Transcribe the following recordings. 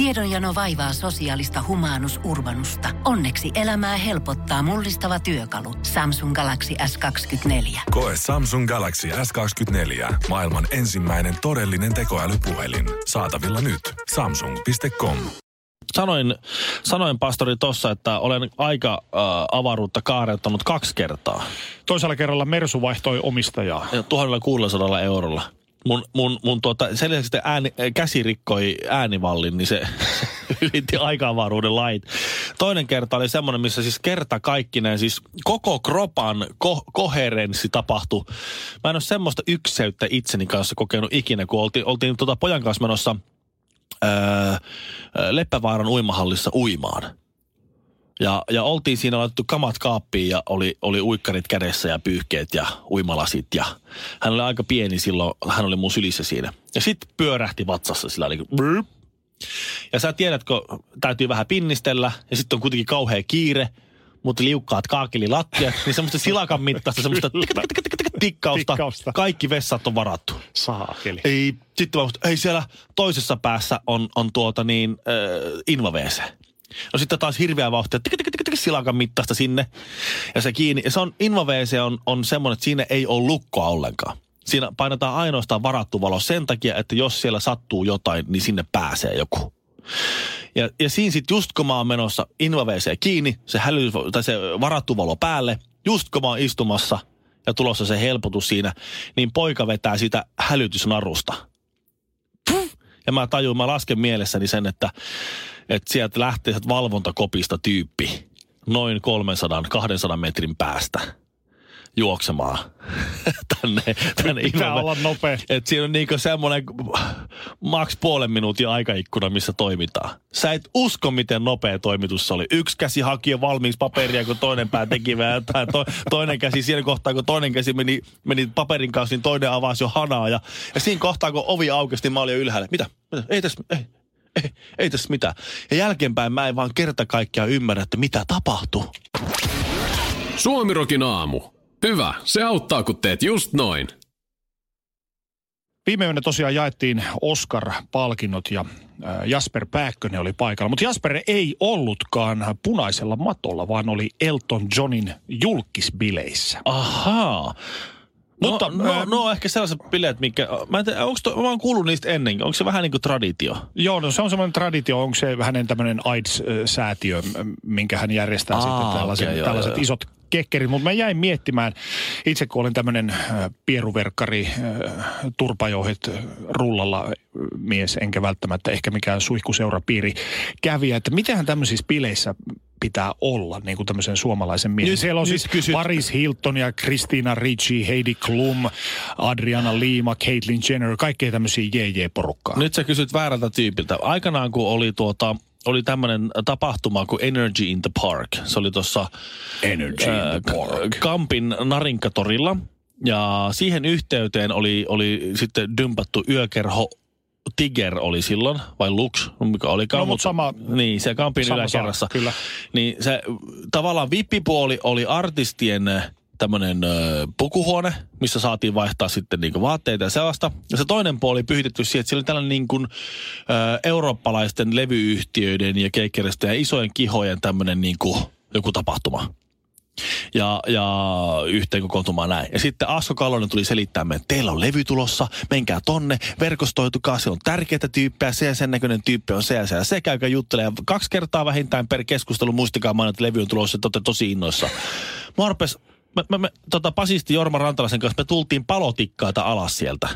Tiedonjano vaivaa sosiaalista humanus urbanusta. Onneksi elämää helpottaa mullistava työkalu. Samsung Galaxy S24. Koe Samsung Galaxy S24. Maailman ensimmäinen todellinen tekoälypuhelin. Saatavilla nyt. Samsung.com. Sanoin, sanoin pastori tossa, että olen aika äh, avaruutta kaarettanut kaksi kertaa. Toisella kerralla Mersu vaihtoi omistajaa. Ja 1600 eurolla. Mun, mun, mun tuota, sen lisäksi ääni, käsi rikkoi äänivallin, niin se ylitti aika-avaruuden lait. Toinen kerta oli semmoinen, missä siis kerta kaikkineen, siis koko kropan ko- koherenssi tapahtui. Mä en ole semmoista ykseyttä itseni kanssa kokenut ikinä, kun oltiin, oltiin tuota pojan kanssa menossa öö, Leppävaaran uimahallissa uimaan. Ja, ja oltiin siinä laitettu kamat kaappiin ja oli, oli uikkarit kädessä ja pyyhkeet ja uimalasit. Ja hän oli aika pieni silloin, hän oli mun sylissä siinä. Ja sitten pyörähti vatsassa sillä niin kuin, Ja sä tiedät, kun täytyy vähän pinnistellä ja sitten on kuitenkin kauhea kiire, mutta liukkaat kaakelilattiat, niin semmoista silakan mittaista, semmoista tikkausta, Tikkausta. kaikki vessat on varattu. Saakeli. Ei, sitten muistin, ei siellä toisessa päässä on, on tuota niin, äh, invavese. No sitten taas hirveä vauhtia, tik, silakan mittaista sinne. Ja se kiinni. Ja se on, invavese on, on semmoinen, että siinä ei ole lukkoa ollenkaan. Siinä painetaan ainoastaan varattu valo sen takia, että jos siellä sattuu jotain, niin sinne pääsee joku. Ja, ja siinä sitten just kun mä oon menossa invavese kiinni, se, häly, tai se varattu valo päälle, just kun mä oon istumassa ja tulossa se helpotus siinä, niin poika vetää sitä hälytysnarusta. Ja mä tajun, mä lasken mielessäni sen, että, että sieltä lähtee sieltä valvontakopista tyyppi noin 300-200 metrin päästä juoksemaan tänne, tänne Pitää invave- olla nopea. et siinä on niinku semmoinen maks puolen minuutin aikaikkuna, missä toimitaan. Sä et usko, miten nopea toimitus se oli. Yksi käsi haki valmiiksi paperia, kun toinen pää teki vähän jotain. To, toinen käsi siinä kohtaa, kun toinen käsi meni, meni paperin kanssa, niin toinen avasi jo hanaa. Ja, ja siinä kohtaa, kun ovi aukesi, niin mä olin jo ylhäällä. Mitä? Mitä? Ei tässä, ei, ei, ei tässä mitään. Ja jälkeenpäin mä en vaan kerta kaikkiaan ymmärrä, että mitä tapahtuu. Suomirokin aamu. Hyvä, se auttaa kun teet just noin. Viime yönä tosiaan jaettiin Oscar-palkinnot ja äh, Jasper Pääkkönen oli paikalla. Mutta Jasper ei ollutkaan punaisella matolla, vaan oli Elton Johnin julkisbileissä. Ahaa. Mutta Mutta, no, ää, no, no, ehkä sellaiset bileet, mikä... Mä en tiedä, onko to, mä oon kuullut niistä ennenkin. Onko se vähän niin kuin traditio? Joo, no se on semmoinen traditio, onko se hänen tämmöinen AIDS-säätiö, minkä hän järjestää Aa, sitten tällaiset, okei, joo, tällaiset joo. isot kekkerit. Mutta mä jäin miettimään, itse kun olin tämmöinen äh, pieruverkkari, äh, turpajohit äh, rullalla mies, enkä välttämättä ehkä mikään suihkuseurapiiri kävijä, että mitähän tämmöisissä bileissä pitää olla, niin kuin tämmöisen suomalaisen miehen. Nyt- Siellä on nyt siis kysyt- Paris Hilton ja Christina Ricci, Heidi Klum, Adriana Lima, Caitlyn Jenner, kaikkea tämmöisiä JJ-porukkaa. Nyt sä kysyt väärältä tyypiltä. Aikanaan kun oli tuota, oli tämmöinen tapahtuma kuin Energy in the Park. Se oli tuossa park. Kampin Narinkatorilla. Ja siihen yhteyteen oli, oli sitten dympattu yökerho Tiger oli silloin, vai Lux, mikä oli No, mut sama- Niin, se Kampin sama yläkerrassa. saa, kyllä. Niin se tavallaan vippipuoli oli artistien tämmöinen pukuhuone, missä saatiin vaihtaa sitten niinku vaatteita ja sellaista. Ja se toinen puoli pyhitetty siihen, että siellä oli tällainen niinku, ö, eurooppalaisten levyyhtiöiden ja keikkeristöjen ja isojen kihojen tämmöinen niinku, joku tapahtuma. Ja, ja yhteen kokoontumaan näin. Ja sitten Asko Kallonen tuli selittämään, että teillä on levy tulossa, menkää tonne, verkostoitukaa, se on tärkeitä tyyppejä, se ja sen näköinen tyyppi on se ja se ja se, käykää juttelemaan. Kaksi kertaa vähintään per keskustelu muistikaa mainita, että levy on tulossa, että olette tosi innoissa. Mä me, me, me, tota, basisti Jorma Rantalaisen kanssa, me tultiin palotikkaita alas sieltä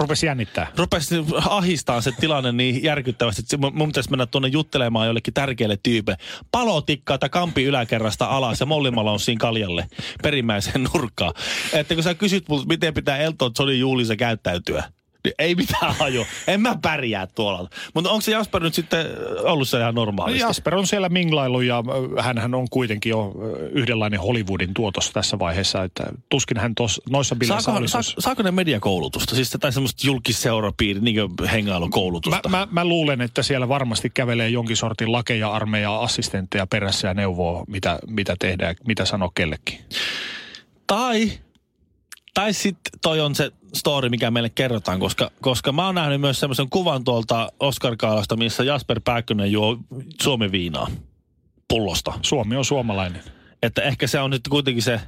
Rupesi jännittää. rupesi ahistaa se tilanne niin järkyttävästi, että mun- pitäisi mennä tuonne juttelemaan jollekin tärkeälle tyype. Palotikkaa tätä kampi yläkerrasta alas ja mollimalla siinä kaljalle perimmäiseen nurkkaan. Että kun sä kysyt miten pitää Elton Johnin juhlissa käyttäytyä, niin ei mitään hajo. En mä pärjää tuolla. Mutta onko se Jasper nyt sitten ollut se ihan normaalisti? Jasper on siellä minglailu ja hän on kuitenkin jo ö, yhdenlainen Hollywoodin tuotos tässä vaiheessa, että tuskin hän tos, noissa bileissä Saako, olisi. sa, saako ne mediakoulutusta? Siis tai semmoista julkisseurapiiri, niin kuin hengailukoulutusta? Mä, mä, mä luulen, että siellä varmasti kävelee jonkin sortin lakeja, armeija, assistentteja perässä ja neuvoo, mitä, mitä tehdään, mitä sanoa kellekin. Tai, tai sitten toi on se story, mikä meille kerrotaan, koska, koska mä oon nähnyt myös semmoisen kuvan tuolta Oscar Kaalasta, missä Jasper Pääkkönen juo Suomen viinaa pullosta. Suomi on suomalainen. Että ehkä se on nyt kuitenkin se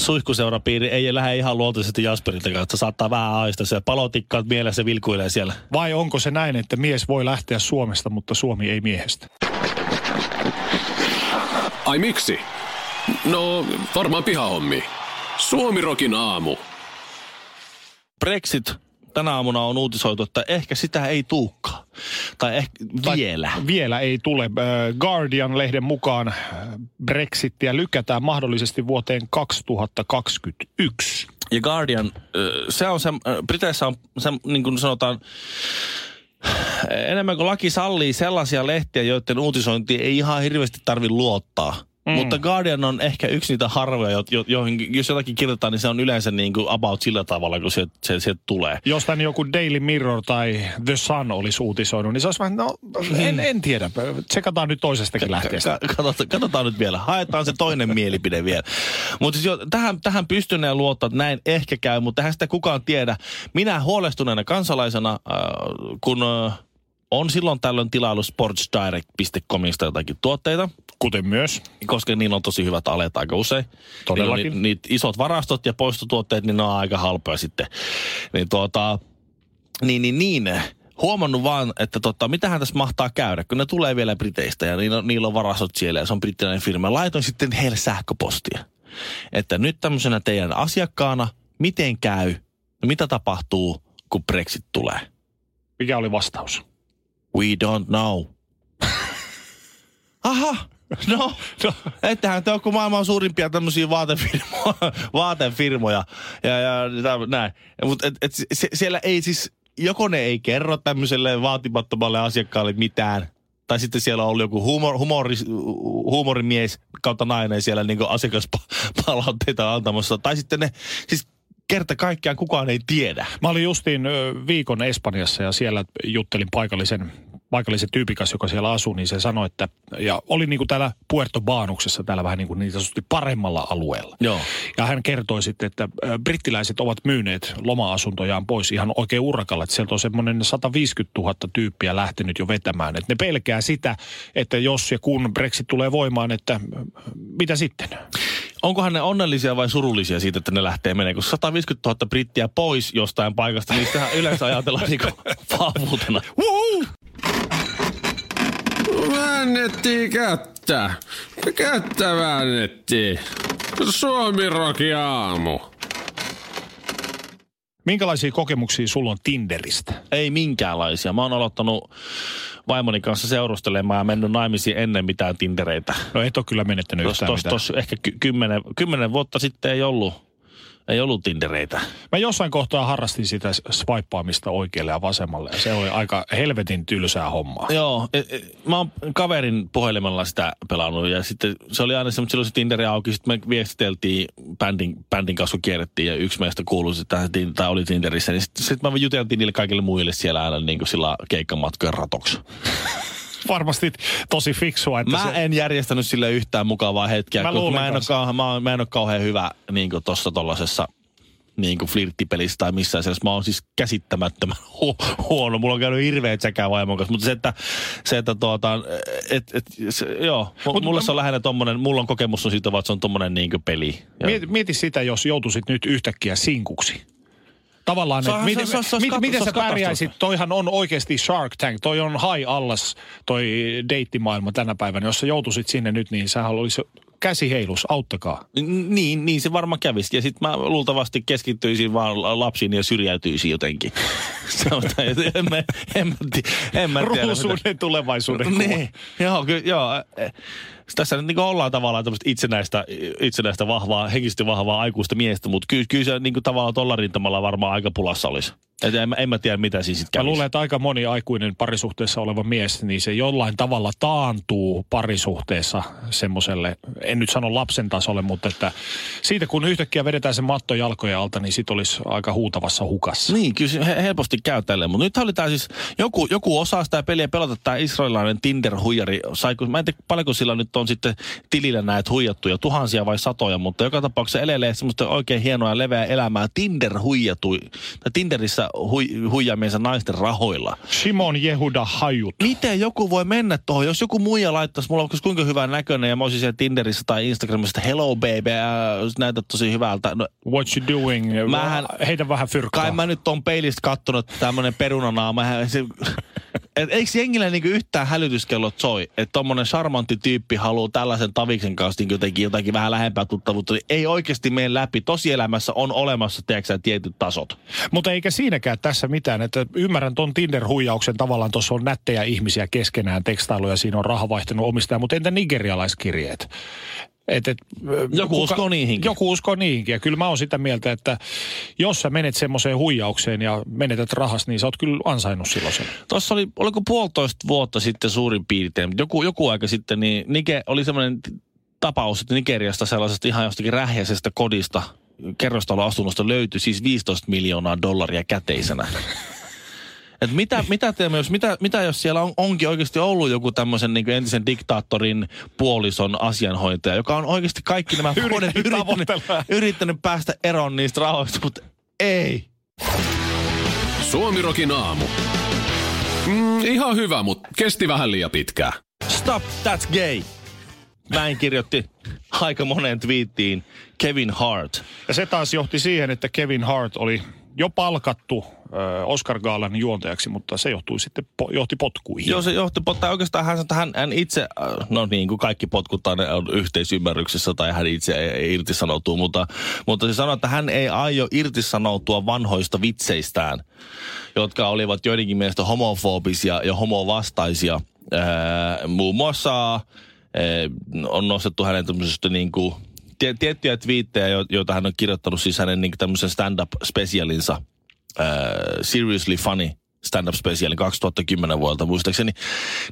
suihkuseurapiiri, ei lähde ihan luontaisesti Jasperilta, että saattaa vähän aista se palotikkaat mielessä vilkuilee siellä. Vai onko se näin, että mies voi lähteä Suomesta, mutta Suomi ei miehestä? Ai miksi? No, varmaan pihahommi. Suomirokin aamu. Brexit tänä aamuna on uutisoitu, että ehkä sitä ei tuukkaan. Tai ehkä vielä. Tai vielä ei tule. Äh, Guardian-lehden mukaan äh, Brexitia lykätään mahdollisesti vuoteen 2021. Ja Guardian, äh, se on se, Briteissä on se, niin kuin sanotaan, enemmän kuin laki sallii sellaisia lehtiä, joiden uutisointiin ei ihan hirveästi tarvi luottaa – Mm. Mutta Guardian on ehkä yksi niitä harvoja, jo, jo, joihin, jos jotakin kirjoitetaan, niin se on yleensä niin kuin about sillä tavalla, kun se, se, se tulee. Jos tänne joku Daily Mirror tai The Sun olisi uutisoinut, niin se olisi vähän, no en, en tiedä. Tsekataan nyt toisestakin lähteestä. Katsotaan, katsotaan nyt vielä. Haetaan se toinen mielipide vielä. Mutta siis jo, tähän, tähän pystyneen luottaa, että näin ehkä käy, mutta eihän sitä kukaan tiedä. Minä huolestuneena kansalaisena, äh, kun... Äh, on silloin tällöin tilailu sportsdirect.comista jotakin tuotteita. Kuten myös. Koska niillä on tosi hyvät aleet aika usein. Todellakin. Niitä, niitä isot varastot ja poistotuotteet, niin ne on aika halpoja sitten. Niin tuota, niin, niin, niin huomannut vaan, että tota, mitähän tässä mahtaa käydä, kun ne tulee vielä Briteistä ja niillä on, niillä on varastot siellä ja se on brittiläinen firma. Laitoin sitten heille sähköpostia, että nyt tämmöisenä teidän asiakkaana, miten käy, mitä tapahtuu, kun Brexit tulee? Mikä oli vastaus? We don't know. Aha, no, no. ettehän te ole kuin maailman suurimpia tämmöisiä vaatefirmoja, vaatefirmoja ja, ja näin. Mutta et, et, se, siellä ei siis, joko ne ei kerro tämmöiselle vaatimattomalle asiakkaalle mitään, tai sitten siellä on ollut joku humor, humori, huumorimies kautta nainen siellä niin asiakaspalautteita antamassa. Tai sitten ne, siis kerta kaikkiaan kukaan ei tiedä. Mä olin justiin viikon Espanjassa ja siellä juttelin paikallisen paikallisen tyypikas, joka siellä asuu, niin se sanoi, että, ja oli niin kuin täällä Puerto Baanuksessa, täällä vähän niin kuin niin paremmalla alueella. Joo. Ja hän kertoi sitten, että brittiläiset ovat myyneet loma-asuntojaan pois ihan oikein urakalla, että sieltä on semmoinen 150 000 tyyppiä lähtenyt jo vetämään. Että ne pelkää sitä, että jos ja kun Brexit tulee voimaan, että mitä sitten? Onkohan ne onnellisia vai surullisia siitä, että ne lähtee menemään? Kun 150 000 brittiä pois jostain paikasta, niin sitähän yleensä ajatellaan niin vahvuutena. Väännettiin kättä. Kättä väännettiin. Suomi Roki aamu. Minkälaisia kokemuksia sulla on Tinderistä? Ei minkäänlaisia. Mä oon aloittanut vaimoni kanssa seurustelemaan ja mennyt naimisiin ennen mitään Tindereitä. No et ole kyllä menettänyt tos, yhtään tos, mitään. Tos, ehkä ky- kymmenen, kymmenen vuotta sitten ei ollut ei ollut Tindereitä. Mä jossain kohtaa harrastin sitä swipeaamista oikealle ja vasemmalle ja se oli aika helvetin tylsää hommaa. Joo, e, e, mä oon kaverin puhelimella sitä pelannut ja sitten se oli aina semmoinen, silloin se Tinderi auki, sitten me viestiteltiin, bändin, bändin kanssa kierrettiin ja yksi meistä kuului sitä, tai oli Tinderissä, niin sitten sit me juteltiin niille kaikille muille siellä aina niin kuin sillä keikkamatkojen ratoksi. varmasti tosi fiksua. Että mä se... en järjestänyt sille yhtään mukavaa hetkeä, mä, kun mä, en kauhean, mä, mä en ole kauhean hyvä niin tuossa tollasessa niin kuin flirttipelissä tai missään sellaisessa. Mä oon siis käsittämättömän hu- huono. Mulla on käynyt hirveä tsäkää vaimon kanssa. Mutta se, että, se, että tuota, et, et, se, joo, Mut, mulle se on lähinnä tommonen, mulla on kokemus on siitä, että se on tommonen niin peli. Mieti, mieti sitä, jos joutuisit nyt yhtäkkiä sinkuksi tavallaan, että miten, se, se, se, miten, sä pärjäisit? Toihan on oikeasti Shark Tank, toi on high allas toi deittimaailma tänä päivänä. Jos sä joutuisit sinne nyt, niin sä olisi käsi heilus, auttakaa. Niin, niin se varmaan kävisi. Ja sitten mä luultavasti keskittyisin vaan lapsiin ja syrjäytyisin jotenkin. en mä, en mä, en mä tiedä. Ruusuuden tulevaisuuden Niin, joo, ky, joo. Tässä nyt niin ollaan tavallaan tämmöistä itsenäistä, itsenäistä vahvaa, henkisesti vahvaa aikuista miestä, mutta kyllä, kyllä se niin tavallaan tuolla rintamalla varmaan aika pulassa olisi. Et en, en mä tiedä, mitä siis sitten Mä luulen, että aika moni aikuinen parisuhteessa oleva mies, niin se jollain tavalla taantuu parisuhteessa semmoiselle, en nyt sano lapsen tasolle, mutta että siitä kun yhtäkkiä vedetään se matto jalkojen alta, niin sit olisi aika huutavassa hukassa. Niin, kyllä se helposti käy tälleen. Mutta nyt oli tämä siis, joku, joku osaa sitä peliä pelata, tämä israelilainen Tinder-huijari. Mä en tiedä paljonko sillä nyt on on sitten tilillä näet huijattuja, tuhansia vai satoja, mutta joka tapauksessa elelee semmoista oikein hienoa ja leveää elämää Tinder huijatui, tai Tinderissä hui, huijaamiensa naisten rahoilla. Simon Jehuda Hajut. Miten joku voi mennä tuohon, jos joku muija laittaisi, mulla olisi kuinka hyvän näköinen ja mä olisin siellä Tinderissä tai Instagramissa, että hello baby, äh, näytät tosi hyvältä. No, What you doing? Mähän- Heitä vähän fyrkkaa. kai mä nyt on peilistä kattonut tämmönen perunanaama. Se, et eikö jengillä niinku yhtään hälytyskellot soi, että tommonen charmantti tyyppi haluaa tällaisen taviksen kanssa niinku jotenkin, jotakin vähän lähempää tuttavuutta, niin ei oikeasti mene läpi. Tosielämässä on olemassa, tiedätkö, tietyt tasot. Mutta eikä siinäkään tässä mitään, että ymmärrän ton Tinder-huijauksen tavallaan, tuossa on nättejä ihmisiä keskenään tekstailuja, siinä on raha vaihtanut omistaja, mutta entä nigerialaiskirjeet? Et, et, Joku uskoo niihinkin. Joku uskoo niihinkin. Ja kyllä mä oon sitä mieltä, että jos sä menet semmoiseen huijaukseen ja menetät rahas, niin sä oot kyllä ansainnut silloin sen. Tuossa oli, oliko puolitoista vuotta sitten suurin piirtein, mutta joku, joku aika sitten, niin Nike, oli semmoinen tapaus, että Nigeriasta sellaisesta ihan jostakin rähjäisestä kodista, kerrostaloasunnosta löytyi siis 15 miljoonaa dollaria käteisenä. Et mitä, mitä, teemme, jos, mitä, mitä jos siellä on, onkin oikeasti ollut joku tämmöisen niin entisen diktaattorin puolison asianhoitaja, joka on oikeasti kaikki nämä vuodet yrittänyt, yrittänyt päästä eroon niistä rahoista, mutta ei. Suomirokin aamu. Mm, ihan hyvä, mutta kesti vähän liian pitkään. Stop, that's gay. Näin kirjoitti aika moneen twiittiin Kevin Hart. Ja se taas johti siihen, että Kevin Hart oli jo palkattu Oscar Gaalan juontajaksi, mutta se johtui sitten, johti potkuihin. Joo, se johti, tai oikeastaan hän, hän, hän itse, no niin kuin kaikki potkut on yhteisymmärryksessä tai hän itse ei, ei irtisanoutuu, mutta, mutta se sanoi, että hän ei aio irtisanoutua vanhoista vitseistään, jotka olivat joidenkin mielestä homofobisia ja homovastaisia. Äh, muun muassa on nostettu hänen tämmöisestä niin kuin, tiettyjä twiittejä, jo- joita hän on kirjoittanut siis hänen niin tämmöisen stand-up-spesialinsa, äh, Seriously Funny stand-up specialin 2010 vuodelta muistaakseni,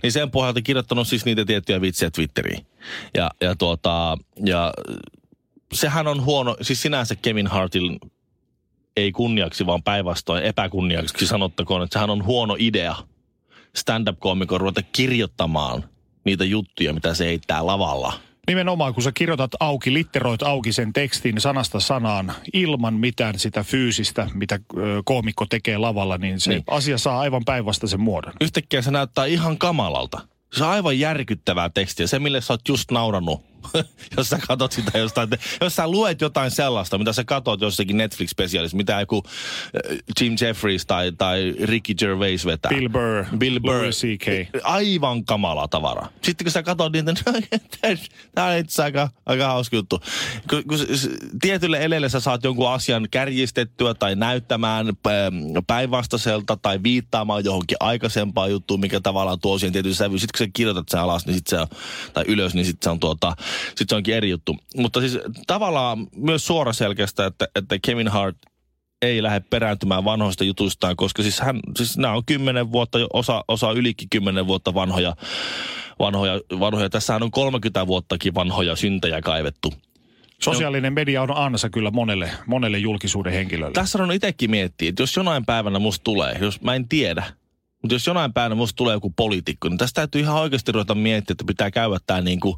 niin sen pohjalta kirjoittanut siis niitä tiettyjä vitsejä Twitteriin. Ja, ja, tuota, ja sehän on huono, siis sinänsä Kevin Hartil ei kunniaksi, vaan päinvastoin epäkunniaksi sanottakoon, että sehän on huono idea stand-up-koomikon ruveta kirjoittamaan niitä juttuja, mitä se heittää lavalla. Nimenomaan, kun sä kirjoitat auki, litteroit auki sen tekstin sanasta sanaan ilman mitään sitä fyysistä, mitä koomikko tekee lavalla, niin se niin. asia saa aivan päinvastaisen muodon. Yhtäkkiä se näyttää ihan kamalalta. Se on aivan järkyttävää tekstiä. Se, mille sä oot just naurannut, jos sä katot sitä jostain. Jos sä luet jotain sellaista, mitä sä katot jossakin Netflix-spesiaalissa, mitä joku äh, Jim Jeffries tai, tai Ricky Gervais vetää. Bill Burr, Bill Burr. Louis C.K.. Aivan kamala tavara. Sitten kun sä katsot niitä, tämä on itse aika, aika hauska juttu. Kun, kun tietylle eleelle sä saat jonkun asian kärjistettyä tai näyttämään pä- päinvastaiselta tai viittaamaan johonkin aikaisempaan juttuun, mikä tavallaan tuo siihen tietyn sävy. Sitten kun sä kirjoitat sen alas, niin sit se on, tai ylös, niin sitten se on tuota, sit se onkin eri juttu. Mutta siis tavallaan myös suoraselkeästä, että, että Kevin Hart ei lähde perääntymään vanhoista jutuistaan, koska siis, hän, siis nämä on kymmenen vuotta, osa, osa ylikin kymmenen vuotta vanhoja, vanhoja, vanhoja. Tässähän on 30 vuottakin vanhoja syntejä kaivettu. Sosiaalinen media on ansa kyllä monelle, monelle julkisuuden henkilölle. Tässä on itsekin miettiä, että jos jonain päivänä musta tulee, jos mä en tiedä, mutta jos jonain päivänä musta tulee joku poliitikko, niin tästä täytyy ihan oikeasti ruveta miettiä, että pitää käydä tämä niin kuin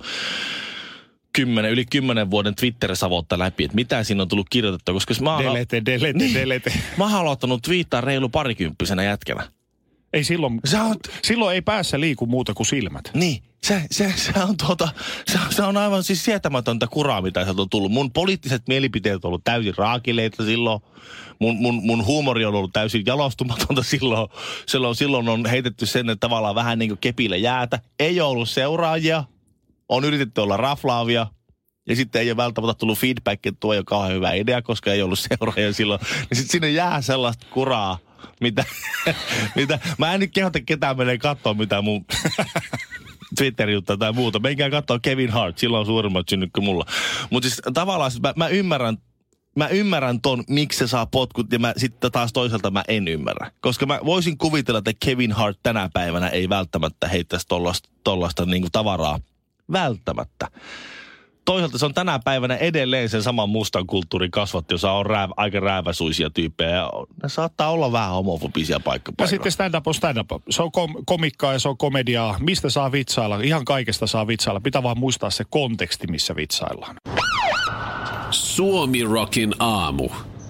kymmenen, yli kymmenen vuoden Twitter-savotta läpi, että mitä siinä on tullut kirjoitettua, koska mä oon, Delete, delete, Niin. delete. mä oon aloittanut twiittaa reilu parikymppisenä jätkänä. Ei silloin, Sä oot, silloin ei päässä liiku muuta kuin silmät. Niin, se, se, se, on tuota, se, se on aivan siis sietämätöntä kuraa, mitä sieltä on tullut. Mun poliittiset mielipiteet on ollut täysin raakileita silloin. Mun, mun, mun huumori on ollut täysin jalostumatonta silloin. Silloin, silloin on heitetty sen, että tavallaan vähän niin kuin kepillä jäätä. Ei ollut seuraajia. On yritetty olla raflaavia. Ja sitten ei ole välttämättä tullut feedback, että tuo ei ole kauhean hyvä idea, koska ei ollut seuraajia silloin. Niin sitten sinne jää sellaista kuraa, mitä, mitä mä en nyt kehota ketään menee katsoa, mitä mun Twitter-juttua tai muuta. Menkää katsoa Kevin Hart, sillä on suurimmat synnyt kuin mulla. Mutta siis tavallaan mä, mä ymmärrän Mä ymmärrän ton, miksi se saa potkut, ja mä sitten taas toisaalta mä en ymmärrä. Koska mä voisin kuvitella, että Kevin Hart tänä päivänä ei välttämättä heittäisi tollasta, tollasta niinku tavaraa. Välttämättä. toisaalta se on tänä päivänä edelleen sen saman mustan kulttuurin kasvatti, jossa on rääv, aika rääväsuisia tyyppejä. Ja ne saattaa olla vähän homofobisia paikka. Ja sitten stand-up on stand-up. Se on kom- komikkaa ja se on komediaa. Mistä saa vitsailla? Ihan kaikesta saa vitsailla. Pitää vaan muistaa se konteksti, missä vitsaillaan. Suomi Rockin aamu.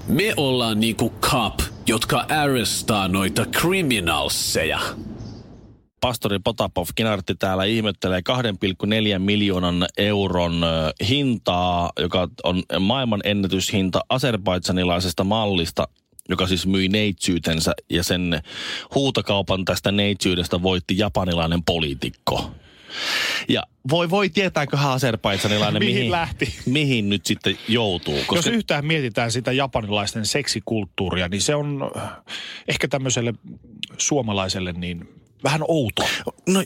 Me ollaan niinku cop, jotka arrestaa noita criminalseja. Pastori Potapov Kinartti täällä ihmettelee 2,4 miljoonan euron hintaa, joka on maailman ennätyshinta aserbaidsanilaisesta mallista, joka siis myi neitsyytensä ja sen huutokaupan tästä neitsyydestä voitti japanilainen poliitikko. Ja voi, voi tietääköhän aserbaidsanilainen, Mihin lähti? mihin nyt sitten joutuu. Jos yhtään mietitään sitä japanilaisten seksikulttuuria, niin se on ehkä tämmöiselle suomalaiselle niin vähän outo. No,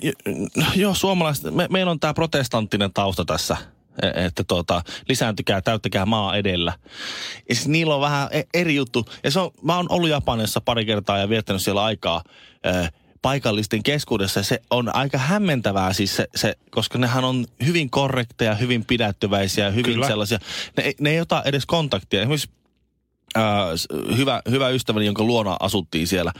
no joo, suomalaiset, me, meillä on tämä protestanttinen tausta tässä, e- että tuota, lisääntykää, täyttäkää maa edellä. Ja siis niillä on vähän e- eri juttu. Ja se on, mä oon ollut Japanissa pari kertaa ja viettänyt siellä aikaa ö, paikallisten keskuudessa. Se on aika hämmentävää siis se, se, koska nehän on hyvin korrekteja, hyvin pidättyväisiä, hyvin Kyllä. sellaisia. Ne, ei- ne ei ota edes kontaktia. Esimerkiksi äh, hyvä, hyvä ystäväni, jonka luona asuttiin siellä.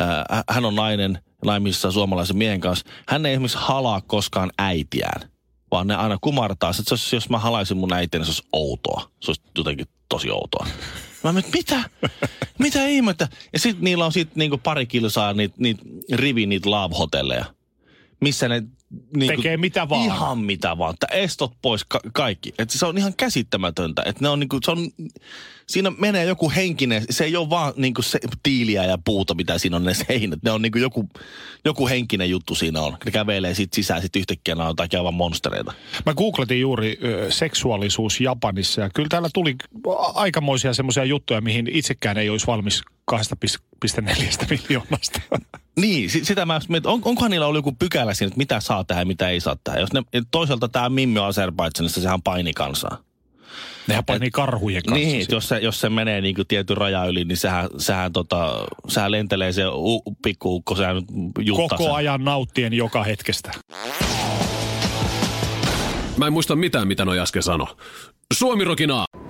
Äh, hä- hän on nainen naimissa suomalaisen miehen kanssa. Hän ei esimerkiksi halaa koskaan äitiään, vaan ne aina kumartaa. Se, olisi, jos mä halaisin mun äitiä, niin se olisi outoa. Se olisi jotenkin tosi outoa. Mä mietin, mitä? Mitä ihmettä? Ja sitten niillä on sitten niinku pari kilsaa niitä niit, rivi niitä love-hotelleja, missä ne niinku, Tekee mitä vaan. Ihan mitä vaan. Että estot pois ka- kaikki. Et se on ihan käsittämätöntä. Että ne on niinku, se on, siinä menee joku henkinen, se ei ole vaan niinku se tiiliä ja puuta, mitä siinä on ne seinät. Ne on niinku joku, joku henkinen juttu siinä on. Ne kävelee sit sisään, sit yhtäkkiä ne on jotakin aivan monstereita. Mä googletin juuri ö, seksuaalisuus Japanissa ja kyllä täällä tuli aikamoisia semmoisia juttuja, mihin itsekään ei olisi valmis 2,4 miljoonasta. Niin, si- sitä mä mietin, on, onkohan niillä ollut joku pykälä siinä, että mitä saa tehdä ja mitä ei saa tehdä. Jos ne, toisaalta tämä Mimmi Azerbaidsanissa, sehän paini kansaa. Nehän painii karhujen kanssa. Niin, jos se, jos se menee niin tietyn raja yli, niin sehän, sehän, tota, sehän lentelee se u, pikkuukko, sehän nyt juttaa Koko sen. ajan nauttien joka hetkestä. Mä en muista mitään, mitä noi äsken sano. Suomi Rockin aamu.